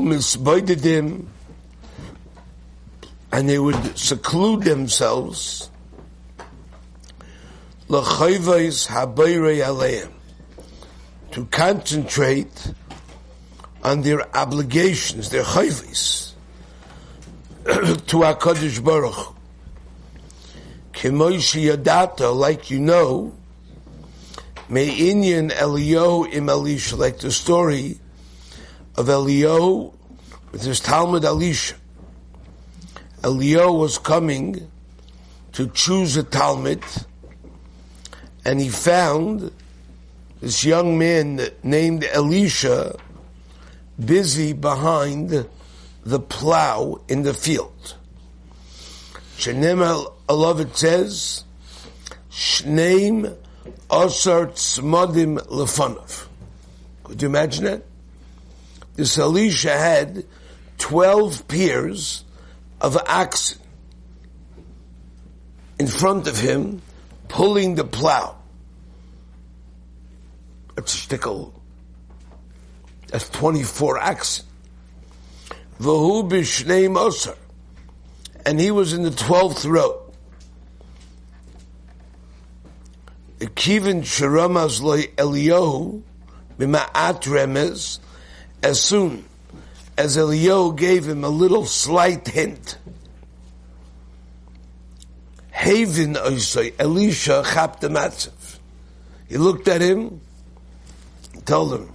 umisboidedim, and they would seclude themselves to concentrate on their obligations, their chayvais to Hakadosh Baruch. Kemoishi Yadata, like you know, Me'inyan Eliyahu im like the story of Eliyahu with his Talmud Elisha. Eliyahu was coming to choose a Talmud, and he found this young man named Elisha busy behind the plow in the field. Shenem Alav it says, Shneim Osar Tzmodim Lefanov. Could you imagine that? This Elisha had 12 pairs of oxen in front of him pulling the plow. That's a shtickle. That's 24 oxen. Vahu b'shnei Moser. And he was in the 12th row. Kivin Sharamaz Eliyahu b'ma'at remez as soon as Eliyahu gave him a little slight hint. Haven Oisoi, Elisha chapped the matzav. He looked at him, told him,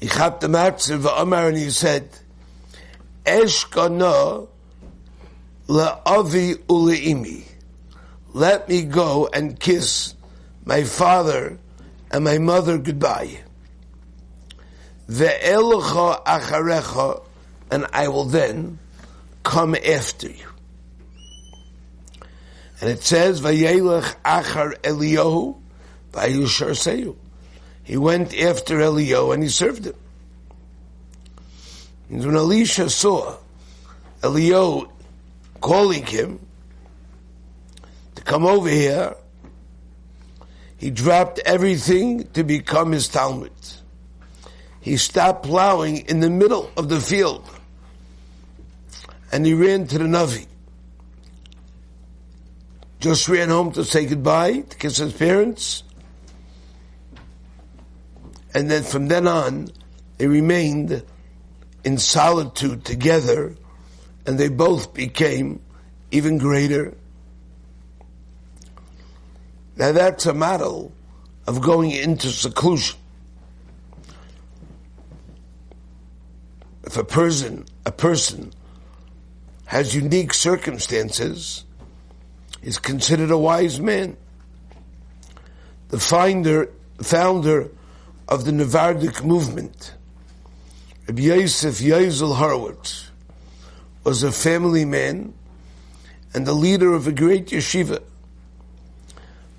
he chapped the matzav, Omar, and he said, Eshkana la'avi ule'imi. Let me go and kiss my father and my mother goodbye. Ve'elcha acharecha, and I will then come after you. And it says, Vayelech achar Eliyahu, Vayushar Seyu. He went after Eliyahu and he served him. And when Elisha saw Eliyahu calling him to come over here, he dropped everything to become his Talmud. He stopped plowing in the middle of the field and he ran to the Navi. Just ran home to say goodbye, to kiss his parents. And then from then on, they remained in solitude together and they both became even greater. Now that's a model of going into seclusion. If a person, a person has unique circumstances, is considered a wise man. The finder, founder of the Navardic movement, Rabbi Yosef Yozel Horowitz, was a family man and the leader of a great yeshiva.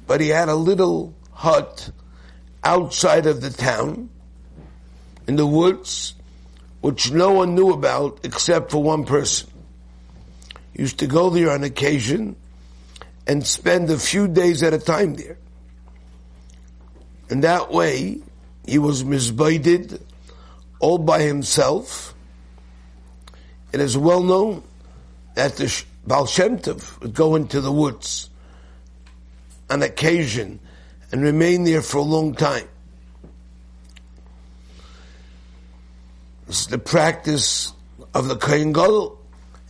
But he had a little hut outside of the town in the woods, which no one knew about except for one person. He used to go there on occasion and spend a few days at a time there. And that way, he was misboded all by himself. It is well known that the Baal Shem Tov would go into the woods on occasion and remain there for a long time. Is the practice of the Kohen Gadol.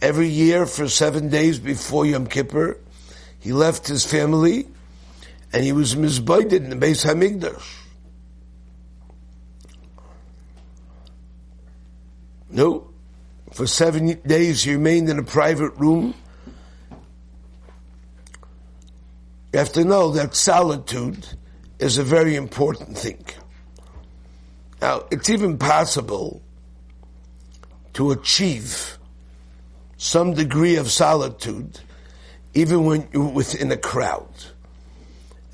Every year for seven days before Yom Kippur, he left his family and he was misbided in the Beis Hamikdash. No, for seven days he remained in a private room. You have to know that solitude is a very important thing. Now, it's even possible to achieve some degree of solitude even when you're within a crowd.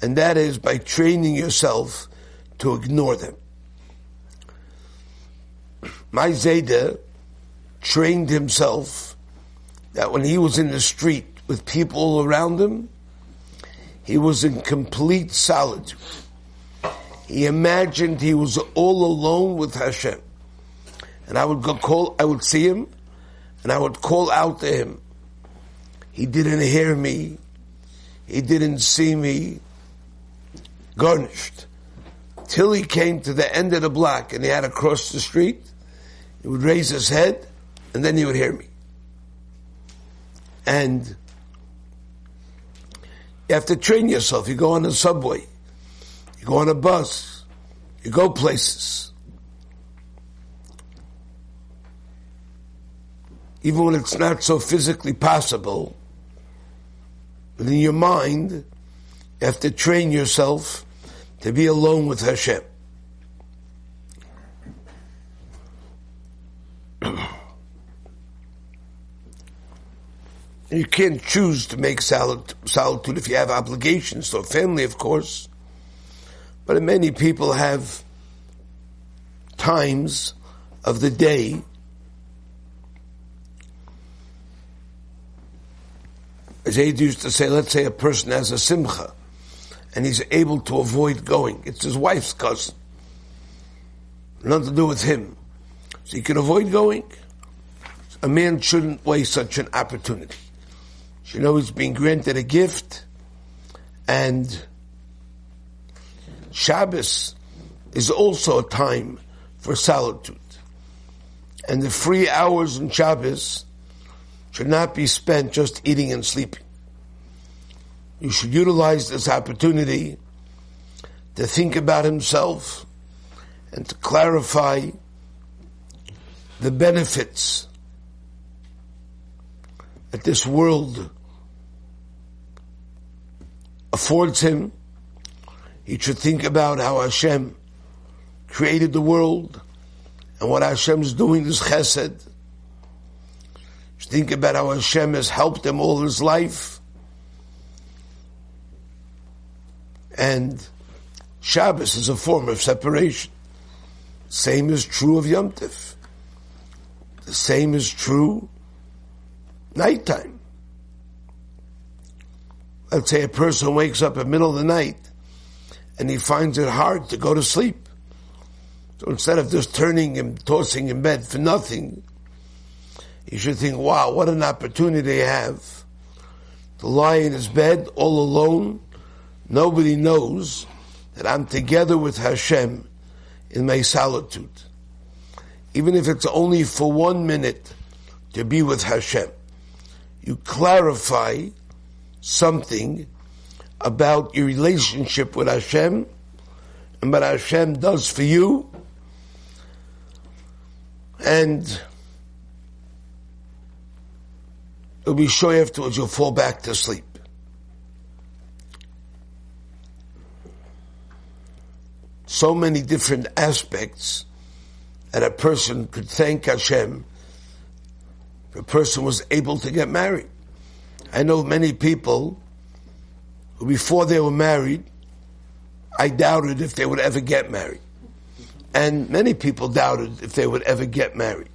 And that is by training yourself to ignore them. My Zayda trained himself that when he was in the street with people around him, he was in complete solitude. He imagined he was all alone with Hashem. And I would go call, I would see him, and I would call out to him. He didn't hear me. He didn't see me. Gornisht. Till he came to the end of the block and he had to cross the street. He would raise his head and then he would hear me. And you have to train yourself. You go on a subway. You go on a bus. You go places. Even when it's not so physically possible, but in your mind, you have to train yourself to be alone with Hashem. You can't choose to make solitude if you have obligations to a family, of course. But many people have times of the day as Aid used to say, let's say a person has a simcha and he's able to avoid going. It's his wife's cousin. Nothing to do with him. So he can avoid going. A man shouldn't waste such an opportunity. You know he's being granted a gift and Shabbos is also a time for solitude. And the free hours in Shabbos should not be spent just eating and sleeping. You should utilize this opportunity to think about himself and to clarify the benefits that this world affords him. He should think about how Hashem created the world and what Hashem is doing this chesed Think about how Hashem has helped him all his life. And Shabbos is a form of separation. Same is true of Yom Tif. The same is true nighttime. Let's say a person wakes up in the middle of the night and he finds it hard to go to sleep. So instead of just turning and tossing in bed for nothing, he should think, wow, what an opportunity I have to lie in his bed all alone. Nobody knows that I'm together with Hashem in my solitude. Even if it's only for one minute to be with Hashem. You clarify something about your relationship with Hashem and what Hashem does for you. And You'll be sure afterwards you'll fall back to sleep. So many different aspects that a person could thank Hashem a person was able to get married. I know many people who before they were married, I doubted if they would ever get married. And many people doubted if they would ever get married.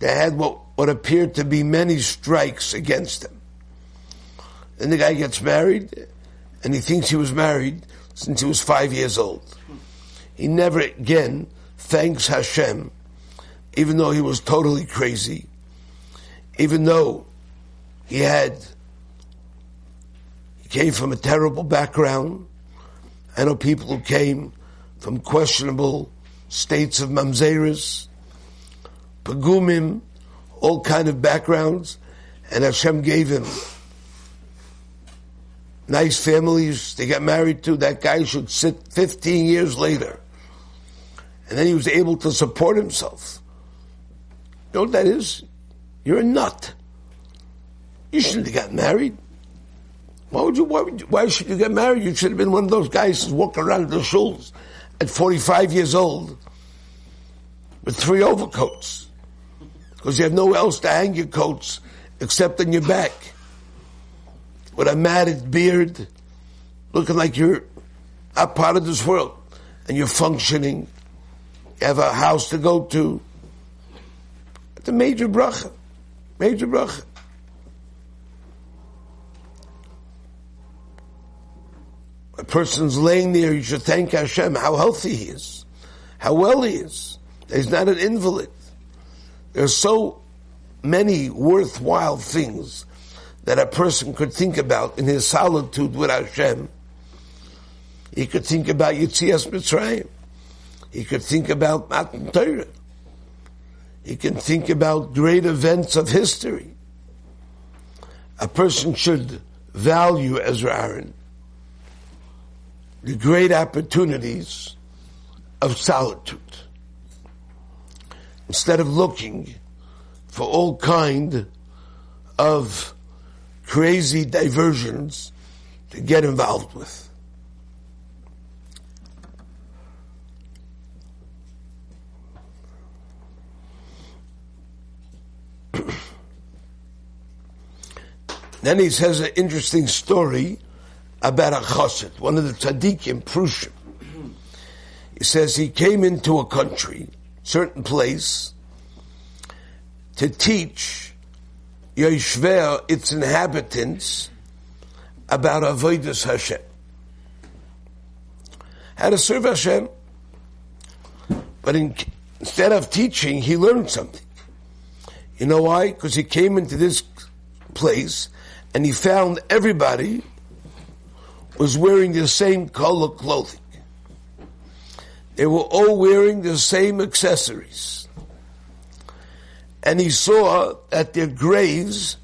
They had what what appeared to be many strikes against them. Then the guy gets married, and he thinks he was married since he was five years old. He never again thanks Hashem, even though he was totally crazy, even though he had, he came from a terrible background. I know people who came from questionable states of mamzeris, pagumim, all kind of backgrounds, and Hashem gave him nice families to get married to. That guy should sit 15 years later. And then he was able to support himself. You know what that is? You're a nut. You shouldn't have got married. Why would you, why, would you, why should you get married? You should have been one of those guys who's walking around the shuls at 45 years old with three overcoats because you have nowhere else to hang your coats except on your back. With a matted beard, looking like you're not part of this world, and you're functioning. You have a house to go to. It's a major bracha. Major bracha. A person's laying there, you should thank Hashem how healthy he is, how well he is. He's not an invalid. There's so many worthwhile things that a person could think about in his solitude with Hashem. He could think about Yitzias Mitzrayim. He could think about Matan Torah. He can think about great events of history. A person should value Ezra Aaron the great opportunities of solitude. Instead of looking for all kind of crazy diversions to get involved with. Then he says an interesting story about a chassid, one of the tzaddikim, Prushim. He says he came into a country, certain place, to teach Yoshver, its inhabitants, about Avodas Hashem. How to serve Hashem. But in, instead of teaching, he learned something. You know why? Because he came into this place and he found everybody was wearing the same color clothing. They were all wearing the same accessories. And he saw that their graves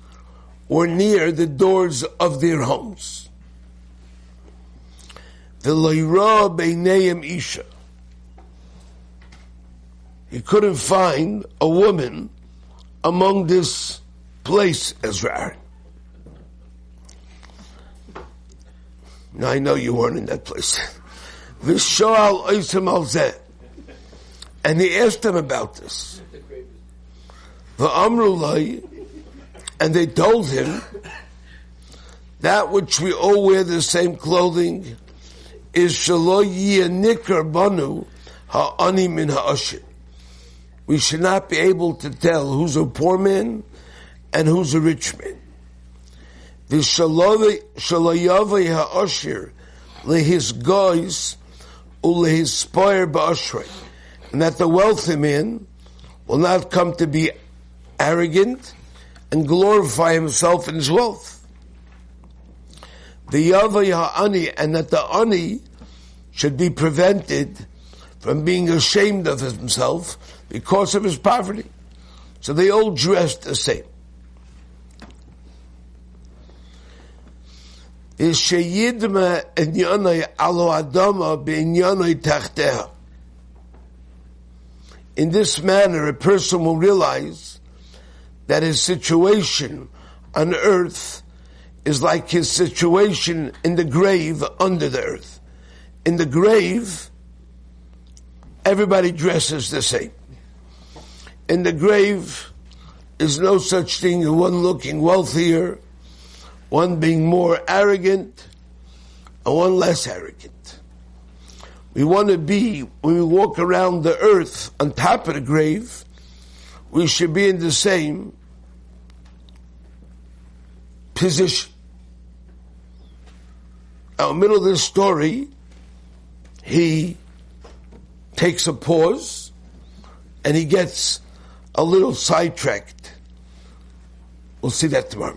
were near the doors of their homes. The Leira Beineim Isha. He couldn't find a woman among this place, Ezra. Now I know you weren't in that place. Vishoal Oisim al And he asked them about this. The Amrulai, and they told him that which we all wear the same clothing is shalo nikar banu ha'ani min ha'ashir. We should not be able to tell who's a poor man and who's a rich man. V'shalayavei ha'ashir lehis goys ulehispire ba'ashrei. And that the wealthy man will not come to be arrogant and glorify himself in his wealth. The Yavai ha'ani, and that the ani should be prevented from being ashamed of himself because of his poverty. So they all dressed the same. Is sheyidma inyanoi alo adama beinyanoi tachteha. In this manner, a person will realize that his situation on earth is like his situation in the grave under the earth. In the grave, everybody dresses the same. In the grave, there's no such thing as one looking wealthier one being more arrogant and one less arrogant. We want to be, when we walk around the earth on top of the grave, we should be in the same position. Now, in the middle of this story, he takes a pause and he gets a little sidetracked. We'll see that tomorrow.